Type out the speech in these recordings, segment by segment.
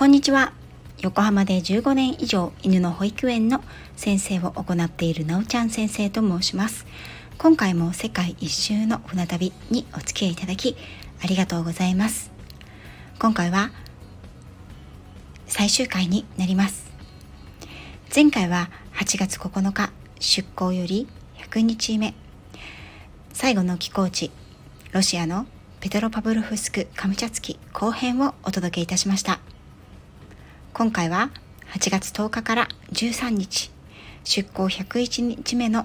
こんにちは。横浜で15年以上犬の保育園の先生を行っているなおちゃん先生と申します。今回も世界一周の船旅にお付き合いいただきありがとうございます。今回は最終回になります。前回は8月9日出港より100日目最後の寄港地ロシアのペトロパブルフスクカムチャツキ後編をお届けいたしました。今回は8月10日から13日出港101日目の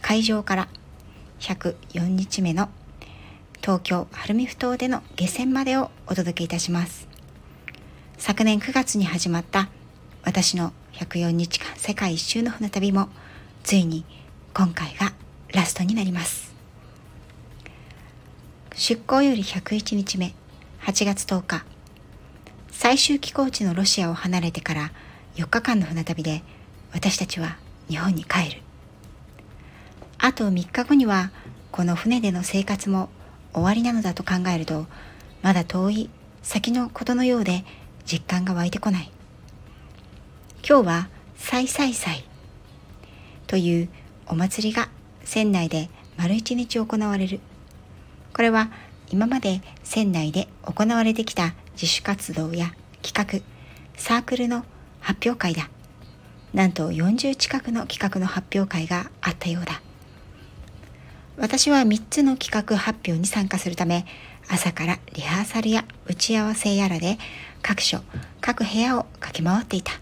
会場から104日目の東京晴海ふ頭での下船までをお届けいたします。昨年9月に始まった私の104日間世界一周の船旅もついに今回がラストになります。出港より101日目8月10日最終寄港地のロシアを離れてから4日間の船旅で私たちは日本に帰る。あと3日後にはこの船での生活も終わりなのだと考えるとまだ遠い先のことのようで実感が湧いてこない。今日は再々祭というお祭りが船内で丸一日行われる。これは今まで船内で行われてきた自主活動や企画サークルの発表会だ。なんと40近くの企画の発表会があったようだ。私は3つの企画発表に参加するため朝からリハーサルや打ち合わせやらで各所各部屋を駆け回っていた。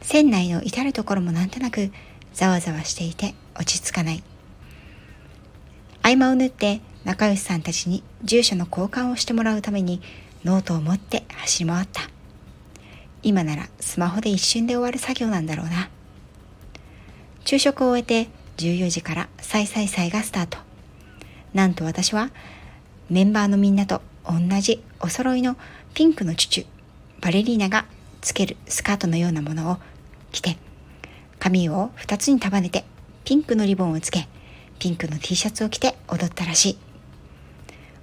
船内の至る所もなんとなくざわざわしていて落ち着かない。合間を縫って仲良しさんたちに住所の交換をしてもらうためにノートを持って走り回った。今ならスマホで一瞬で終わる作業なんだろうな。昼食を終えて14時から再々祭がスタート。なんと私はメンバーのみんなと同じお揃いのピンクのチュチュバレリーナがつけるスカートのようなものを着て髪を2つに束ねてピンクのリボンをつけピンクの T シャツを着て踊ったらしい。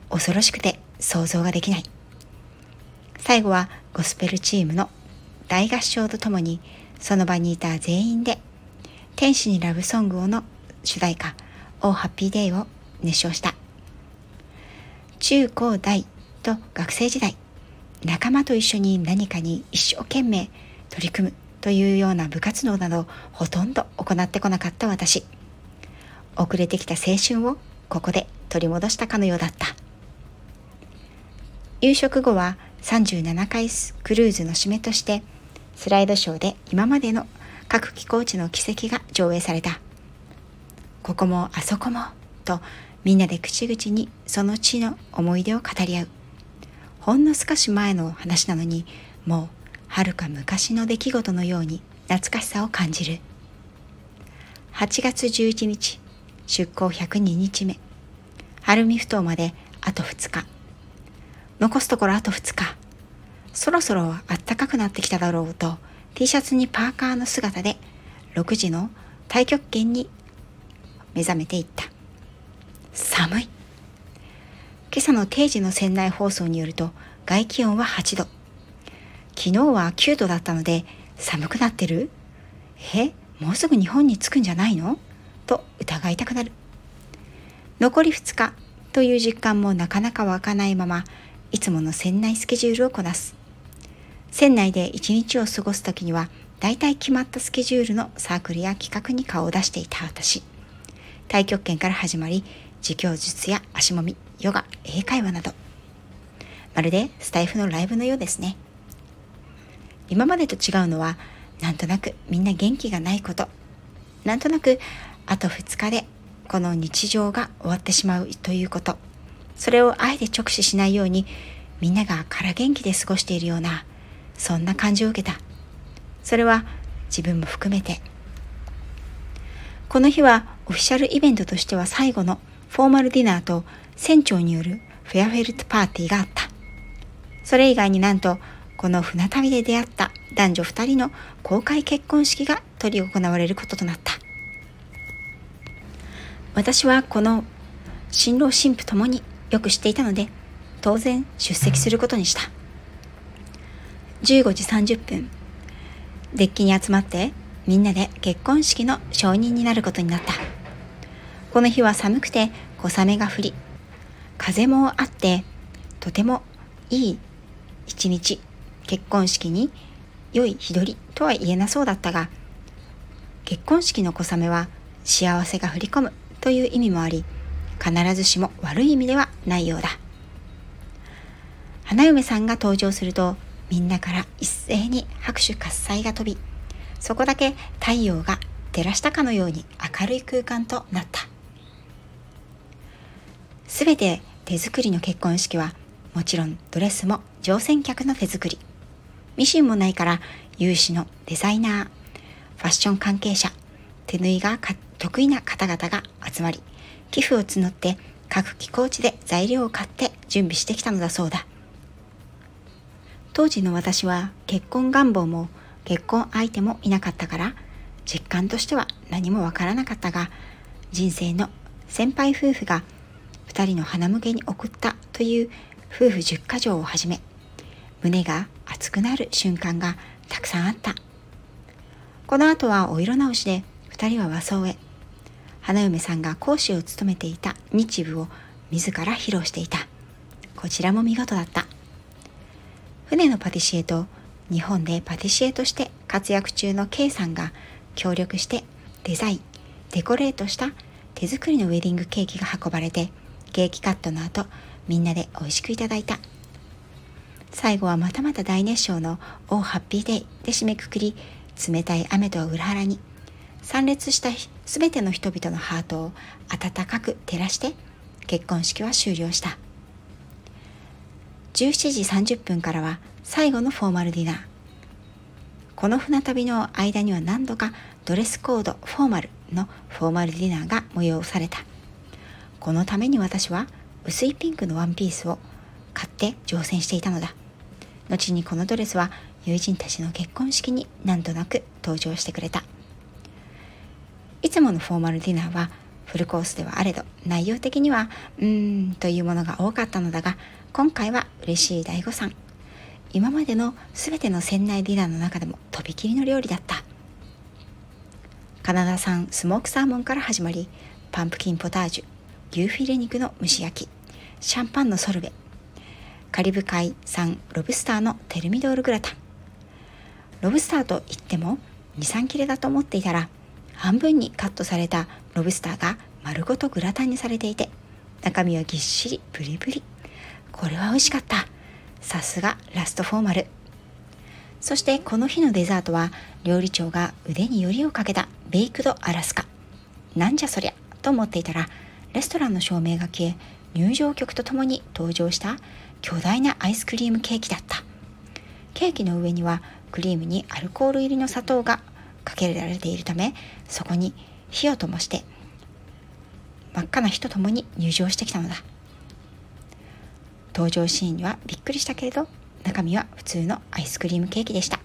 恐ろしくて想像ができない。最後はゴスペルチームの大合唱とともにその場にいた全員で天使にラブソングをの主題歌「オーハッピーデイ」を熱唱した。中高大と学生時代仲間と一緒に何かに一生懸命取り組むというような部活動などほとんど行ってこなかった私。遅れてきた青春をここで取り戻したかのようだった。夕食後は37回クルーズの締めとしてスライドショーで今までの各寄港地の奇跡が上映された。ここもあそこもとみんなで口々にその地の思い出を語り合う。ほんの少し前の話なのにもうはるか昔の出来事のように懐かしさを感じる。8月11日出港102日目。晴海ふ頭まであと2日。残すところあと2日。そろそろ暖かくなってきただろうと T シャツにパーカーの姿で6時の太極拳に目覚めていった。寒い。今朝の定時の船内放送によると外気温は8度。昨日は9度だったので寒くなってる？えもうすぐ日本に着くんじゃないの？と疑いたくなる。残り2日という実感もなかなか湧かないままいつもの船内スケジュールをこなす。船内で一日を過ごす時には大体決まったスケジュールのサークルや企画に顔を出していた私。太極拳から始まり自供術や足もみヨガ英会話など。まるでスタイフのライブのようですね。今までと違うのはなんとなくみんな元気がないこと。なんとなくあと2日でこの日常が終わってしまうということ。それをあえて直視しないようにみんなが空元気で過ごしているようなそんな感じを受けた。それは自分も含めて。この日はオフィシャルイベントとしては最後のフォーマルディナーと船長によるフェアフェルトパーティーがあった。それ以外になんとこの船旅で出会った男女2人の公開結婚式が執り行われることとなった。私はこの新郎新婦ともによく知っていたので当然出席することにした。15時30分デッキに集まってみんなで結婚式の承認になることになった。この日は寒くて小雨が降り風もあってとてもいい一日結婚式に良い日取りとは言えなそうだったが結婚式の小雨は幸せが降り込むという意味もあり必ずしも悪い意味ではないようだ。花嫁さんが登場するとみんなから一斉に拍手喝采が飛びそこだけ太陽が照らしたかのように明るい空間となった。すべて手作りの結婚式はもちろんドレスも乗船客の手作り。ミシンもないから有志のデザイナーファッション関係者手縫いが得意な方々が集まり寄付を募って各寄港地で材料を買って準備してきたのだそうだ。当時の私は結婚願望も結婚相手もいなかったから実感としては何もわからなかったが人生の先輩夫婦が2人の花向けに送ったという夫婦十箇条をはじめ胸が熱くなる瞬間がたくさんあった。この後はお色直しで2人は和装へ。花嫁さんが講師を務めていた日舞を自ら披露していた。こちらも見事だった。船のパティシエと日本でパティシエとして活躍中の K さんが協力してデザインデコレートした手作りのウェディングケーキが運ばれてケーキカットの後みんなで美味しくいただいた。最後はまたまた大熱唱の「オーハッピーデイ」で締めくくり冷たい雨とは裏腹に参列した全ての人々のハートを温かく照らして結婚式は終了した。17時30分からは最後のフォーマルディナー。この船旅の間には何度かドレスコードフォーマルのフォーマルディナーが催された。このために私は薄いピンクのワンピースを買って乗船していたのだ。後にこのドレスは友人たちの結婚式になんとなく登場してくれた。いつものフォーマルディナーはフルコースではあれど内容的にはうーんというものが多かったのだが今回は嬉しい大誤算今までの全ての船内ディナーの中でもとびきりの料理だった。カナダ産スモークサーモンから始まりパンプキンポタージュ牛フィレ肉の蒸し焼きシャンパンのソルベカリブ海産ロブスターのテルミドールグラタン。ロブスターといっても23切れだと思っていたら半分にカットされたロブスターが丸ごとグラタンにされていて中身はぎっしりプリプリ。これは美味しかった。さすがラストフォーマル。そしてこの日のデザートは料理長が腕によりをかけたベイクドアラスカ。なんじゃそりゃと思っていたらレストランの照明が消え入場曲とともに登場した巨大なアイスクリームケーキだった。ケーキの上にはクリームにアルコール入りの砂糖がかけられているためそこに火を灯して真っ赤な火とともに入場してきたのだ。登場シーンにはびっくりしたけれど中身は普通のアイスクリームケーキでした。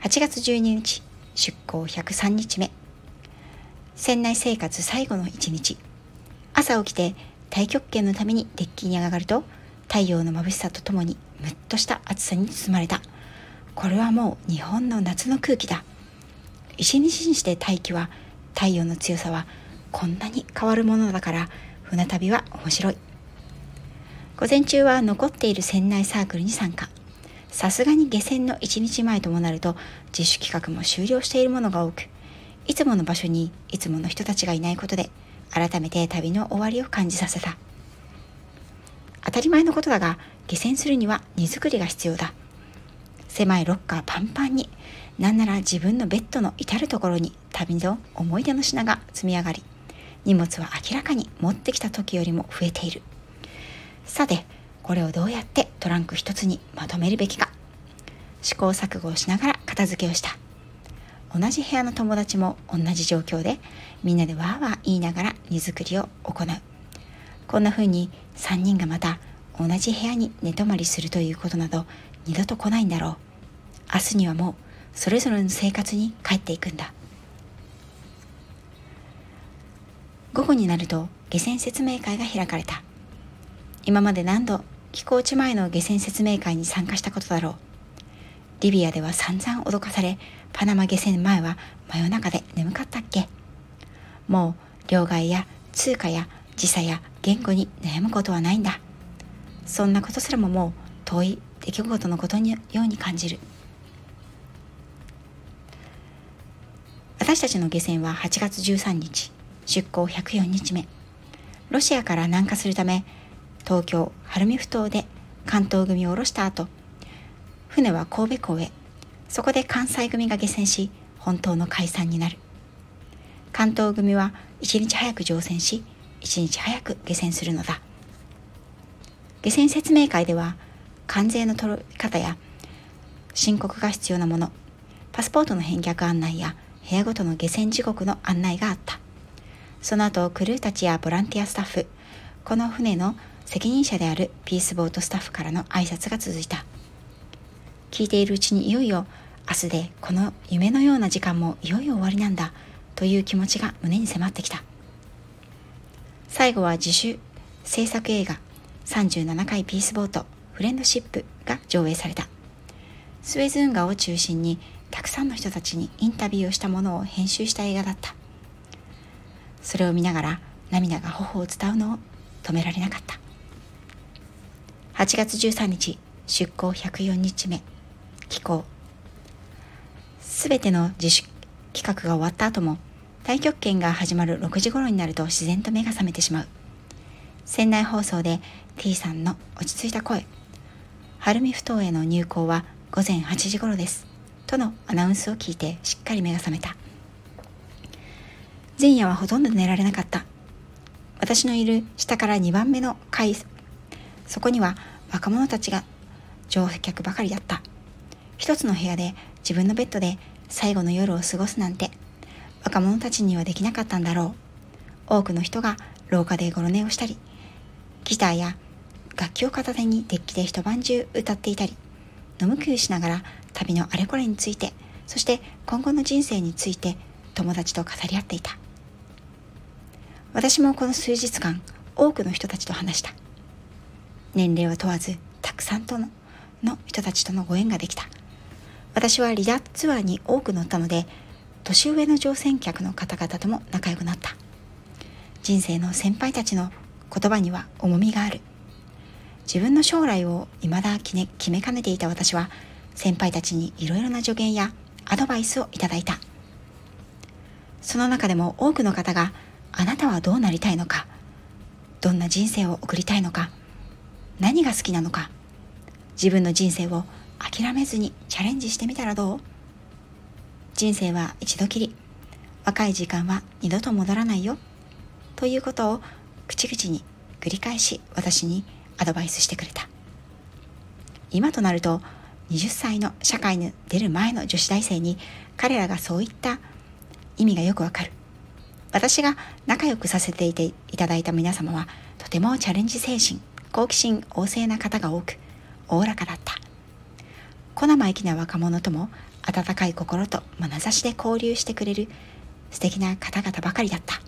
8月12日出港103日目。船内生活最後の一日。朝起きて太極拳のためにデッキに上がると太陽の眩しさとともにむっとした暑さに包まれた。これはもう日本の夏の空気だ。一日にして大気は太陽の強さはこんなに変わるものだから船旅は面白い。午前中は残っている船内サークルに参加。さすがに下船の1日前ともなると自主企画も終了しているものが多く。いつもの場所にいつもの人たちがいないことで改めて旅の終わりを感じさせた。当たり前のことだが下船するには荷造りが必要だ。狭いロッカーパンパンになんなら自分のベッドの至る所に旅の思い出の品が積み上がり荷物は明らかに持ってきた時よりも増えている。さてこれをどうやってトランク一つにまとめるべきか。試行錯誤をしながら片付けをした。同じ部屋の友達も同じ状況でみんなでわーわー言いながら荷造りを行う。こんな風に3人がまた同じ部屋に寝泊まりするということなど二度と来ないんだろう。明日にはもうそれぞれの生活に帰っていくんだ。午後になると下船説明会が開かれた。今まで何度寄港地前の下船説明会に参加したことだろう。リビアでは散々脅かされパナマ下船前は真夜中で眠かったっけ。もう両替や通貨や時差や言語に悩むことはないんだ。そんなことすらももう遠い出来事のことのように感じる。私たちの下船は8月13日出港104日目。ロシアから南下するため東京晴海埠頭で関東組を下ろした後船は神戸港へ。そこで関西組が下船し本当の解散になる。関東組は一日早く乗船し一日早く下船するのだ。下船説明会では関税の取り方や申告が必要なものパスポートの返却案内や部屋ごとの下船時刻の案内があった。その後クルーたちやボランティアスタッフこの船の責任者であるピースボートスタッフからの挨拶が続いた。聞いているうちにいよいよ明日でこの夢のような時間もいよいよ終わりなんだという気持ちが胸に迫ってきた。最後は自主制作映画37回ピースボートフレンドシップが上映された。スウェズ運河を中心にたくさんの人たちにインタビューをしたものを編集した映画だった。それを見ながら涙が頬を伝うのを止められなかった。8月13日出港104日目。寄港。すべての自主企画が終わった後も太極拳が始まる6時頃になると自然と目が覚めてしまう。船内放送で T さんの落ち着いた声。晴海埠頭への入港は午前8時頃です。とのアナウンスを聞いてしっかり目が覚めた。前夜はほとんど寝られなかった。私のいる下から2番目の階そこには若者たちが乗客ばかりだった。一つの部屋で自分のベッドで最後の夜を過ごすなんて若者たちにはできなかったんだろう。多くの人が廊下でゴロ寝をしたりギターや楽器を片手にデッキで一晩中歌っていたり飲む食いしながら旅のあれこれについてそして今後の人生について友達と語り合っていた。私もこの数日間多くの人たちと話した。年齢は問わずたくさんとのの人たちとのご縁ができた。私は離脱ツアーに多く乗ったので年上の乗船客の方々とも仲良くなった。人生の先輩たちの言葉には重みがある。自分の将来を未だ決め決めかねていた私は先輩たちにいろいろな助言やアドバイスをいただいた。その中でも多くの方があなたはどうなりたいのか？どんな人生を送りたいのか？何が好きなのか？自分の人生を諦めずにチャレンジしてみたらどう？人生は一度きり。若い時間は二度と戻らないよ。ということを口々に繰り返し私にアドバイスしてくれた。今となると20歳の社会に出る前の女子大生に彼らがそういった意味がよくわかる。私が仲良くさせていただいた皆様はとてもチャレンジ精神好奇心旺盛な方が多くおおらかだった。小生意気な若者とも温かい心と眼差しで交流してくれる素敵な方々ばかりだった。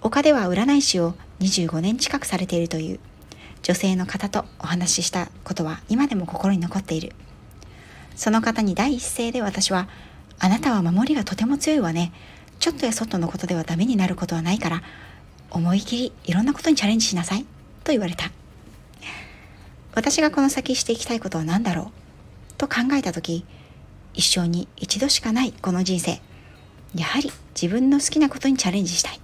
丘では占い師を25年近くされているという女性の方とお話ししたことは今でも心に残っている。その方に第一声で私は「あなたは守りがとても強いわね。ちょっとやそっとのことではダメになることはないから思い切りいろんなことにチャレンジしなさいと言われた私がこの先していきたいことは何だろう？と考えた時一生に一度しかないこの人生。やはり自分の好きなことにチャレンジしたい。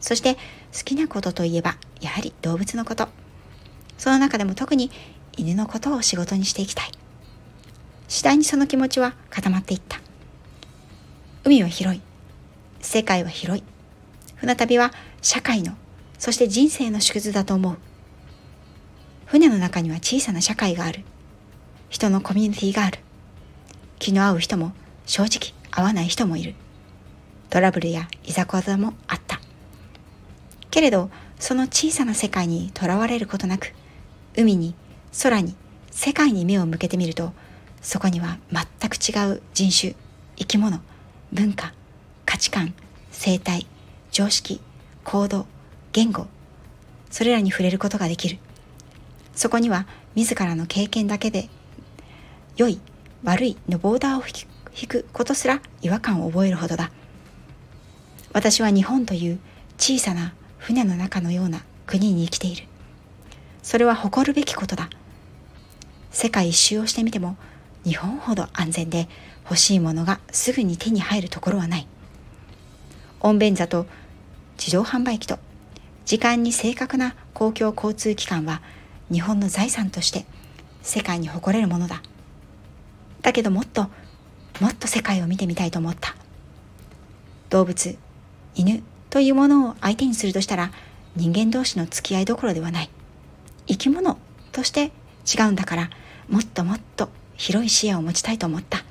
そして好きなことといえばやはり動物のこと。その中でも特に犬のことを仕事にしていきたい次第にその気持ちは固まっていった海は広い世界は広い。船旅は社会の、そして人生の縮図だと思う。船の中には小さな社会がある。人のコミュニティがある。気の合う人も正直合わない人もいる。トラブルやいざこざもあった。けれど、その小さな世界にとらわれることなく、海に、空に、世界に目を向けてみると、そこには全く違う人種、生き物、文化、価値観生態常識行動言語それらに触れることができる。そこには自らの経験だけで良い悪いのボーダーを引くことすら違和感を覚えるほどだ。私は日本という小さな船の中のような国に生きている。それは誇るべきことだ。世界一周をしてみても日本ほど安全で欲しいものがすぐに手に入るところはない。温便座と自動販売機と時間に正確な公共交通機関は日本の財産として世界に誇れるものだ。だけどもっともっと世界を見てみたいと思った。動物犬というものを相手にするとしたら人間同士の付き合いどころではない。生き物として違うんだからもっともっと広い視野を持ちたいと思った。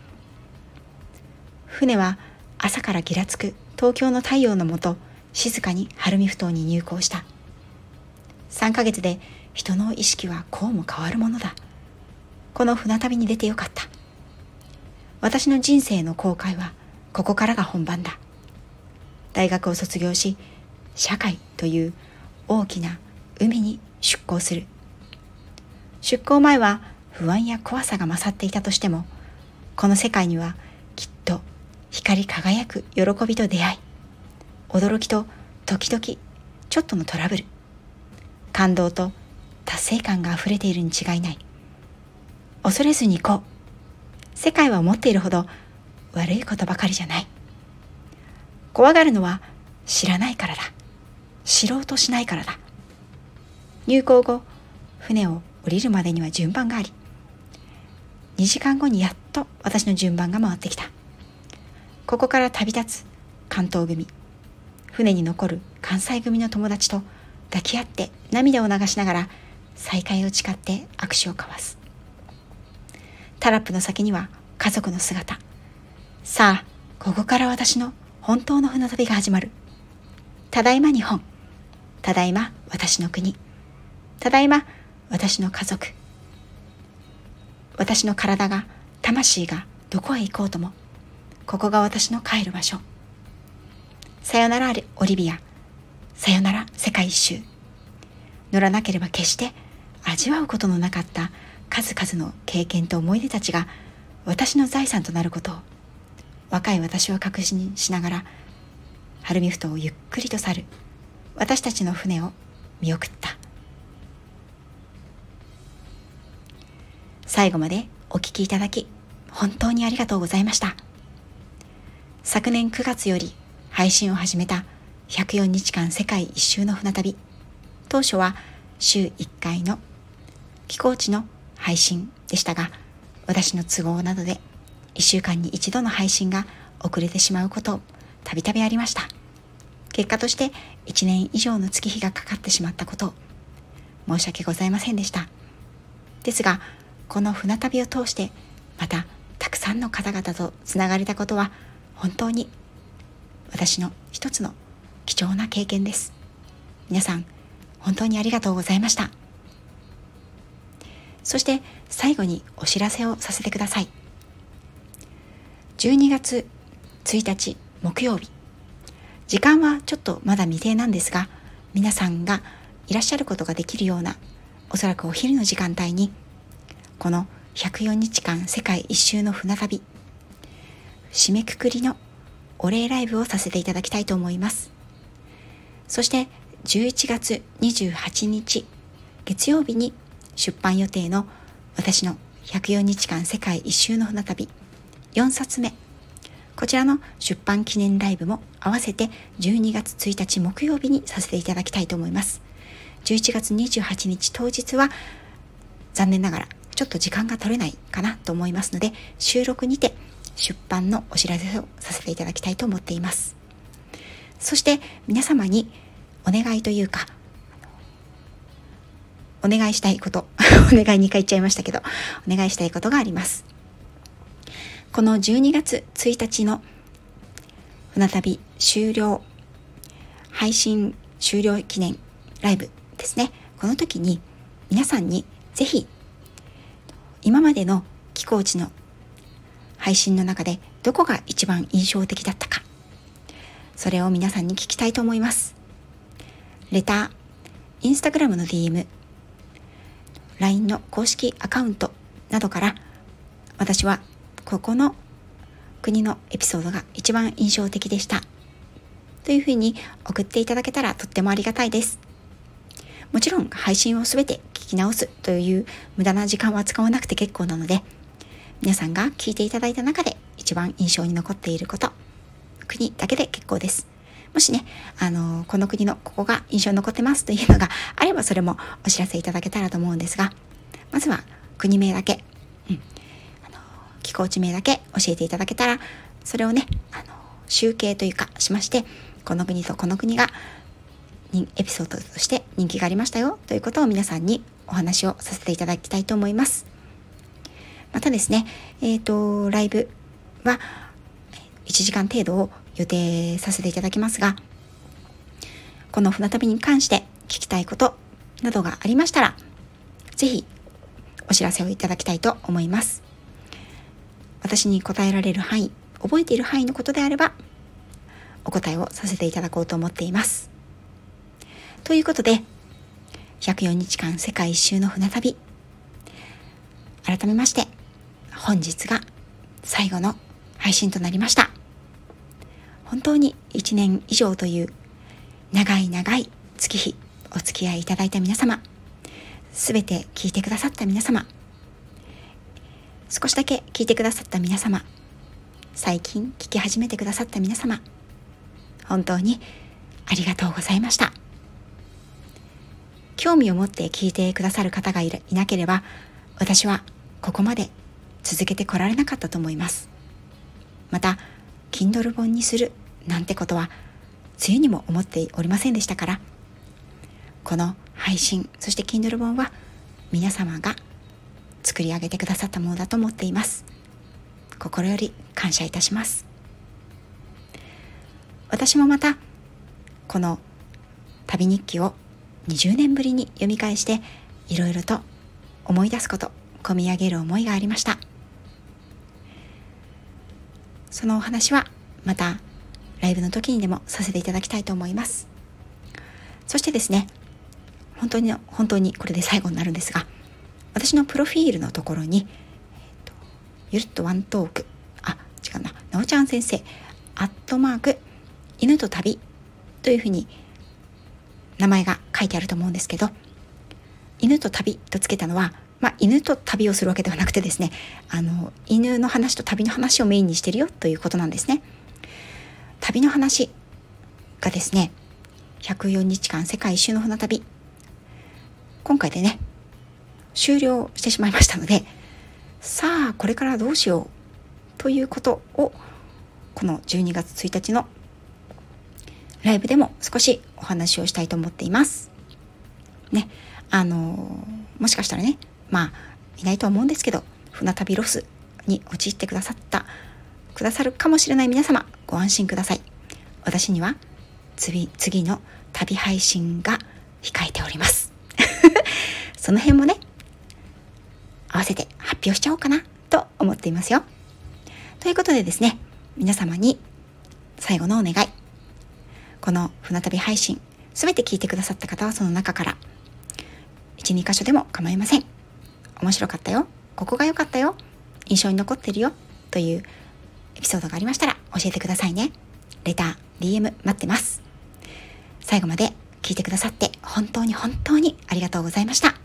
船は朝からギラつく東京の太陽のもと静かに晴海ふ頭に入港した。3ヶ月で人の意識はこうも変わるものだ。この船旅に出てよかった。私の人生の後悔はここからが本番だ。大学を卒業し社会という大きな海に出港する。出港前は不安や怖さが勝っていたとしてもこの世界にはきっと光り輝く喜びと出会い驚きと時々ちょっとのトラブル感動と達成感があふれているに違いない。恐れずに行こう。世界は思っているほど悪いことばかりじゃない。怖がるのは知らないからだ。知ろうとしないからだ。入港後船を降りるまでには順番があり2時間後にやっと私の順番が回ってきた。ここから旅立つ関東組船に残る関西組の友達と抱き合って涙を流しながら再会を誓って握手を交わす。タラップの先には家族の姿。さあここから私の本当の船旅が始まる。ただいま日本。ただいま私の国。ただいま私の家族私の体が魂がどこへ行こうともここが私の帰る場所。さよならオリビア。さよなら世界一周。乗らなければ決して味わうことのなかった数々の経験と思い出たちが私の財産となることを若い私は確信しながら晴海ふ頭をゆっくりと去る私たちの船を見送った。最後までお聞きいただき本当にありがとうございました。昨年9月より配信を始めた104日間世界一周の船旅当初は週1回の寄港地の配信でしたが私の都合などで1週間に一度の配信が遅れてしまうことたびたびありました。結果として1年以上の月日がかかってしまったこと申し訳ございませんでした。ですがこの船旅を通してまたたくさんの方々とつながれたことは本当に私の一つの貴重な経験です。皆さん本当にありがとうございました。そして最後にお知らせをさせてください。12月1日木曜日。時間はちょっとまだ未定なんですが皆さんがいらっしゃることができるようなおそらくお昼の時間帯にこの104日間世界一周の船旅。締めくくりのお礼ライブをさせていただきたいと思います。そして11月28日月曜日に出版予定の私の104日間世界一周の船旅。4冊目。こちらの出版記念ライブも合わせて12月1日木曜日にさせていただきたいと思います。11月28日当日は残念ながらちょっと時間が取れないかなと思いますので、収録にて出版のお知らせをさせていただきたいと思っています。そして皆様にお願いというか、お願いしたいこと、お願い2回言っちゃいましたけど、お願いしたいことがあります。この12月1日の船旅終了、配信終了記念ライブですね。この時に皆さんにぜひ今までの寄港地の配信の中でどこが一番印象的だったかそれを皆さんに聞きたいと思いますレターインスタグラムの DM LINE の公式アカウントなどから私はここの国のエピソードが一番印象的でしたというふうに送っていただけたらとってもありがたいです。もちろん配信をすべてき直すという無駄な時間は使わなくて結構なので皆さんが聞いていただいた中で一番印象に残っていること国だけで結構です。もしね、あの、この国のここが印象に残ってますというのがあればそれもお知らせいただけたらと思うんですが、まずは国名だけ、うん、あの、寄港地名だけ教えていただけたら、それをね、あの、集計というかしまして、この国とこの国がエピソードとして人気がありましたよということを皆さんにお話をさせていただきたいと思います。またですね、えっ、ー、と、ライブは1時間程度を予定させていただきますが、この船旅に関して聞きたいことなどがありましたら、ぜひお知らせをいただきたいと思います。私に答えられる範囲、覚えている範囲のことであれば、お答えをさせていただこうと思っています。ということで、104日間世界一周の船旅、改めまして、本日が最後の配信となりました。本当に1年以上という長い長い月日お付き合いいただいた皆様すべて聞いてくださった皆様少しだけ聞いてくださった皆様最近聞き始めてくださった皆様本当にありがとうございました興味を持って聞いてくださる方がいなければ私はここまで続けてこられなかったと思います。また Kindle 本にするなんてことは梅雨にも思っておりませんでしたからこの配信そして Kindle 本は皆様が作り上げてくださったものだと思っています。心より感謝いたします。私もまたこの旅日記を20年ぶりに読み返していろいろと思い出すこと込み上げる思いがありましたそのお話はまたライブの時にでもさせていただきたいと思います。そしてですね、本当に、本当にこれで最後になるんですが、私のプロフィールのところに、えー、ゆるっとワントーク、あ、違うな、なおちゃん先生、アットマーク、犬と旅というふうに名前が書いてあると思うんですけど、犬と旅とつけたのは、まあ、犬と旅をするわけではなくてですね、あの、犬の話と旅の話をメインにしてるよということなんですね。旅の話がですね104日間世界一周の船旅今回でね終了してしまいましたのでさあこれからどうしようということをこの12月1日のライブでも少しお話をしたいと思っています。ね、あのもしかしたらねまあいないとは思うんですけど船旅ロスに陥ってくださったくださるかもしれない皆様ご安心ください。私には次次の旅配信が控えております。その辺もね合わせて発表しちゃおうかなと思っていますよ。ということでですね皆様に最後のお願い。この船旅配信すべて聞いてくださった方はその中から12箇所でも構いません面白かったよここが良かったよ印象に残ってるよというエピソードがありましたら教えてくださいね。レター、DM 待ってます。最後まで聞いてくださって本当に本当にありがとうございました。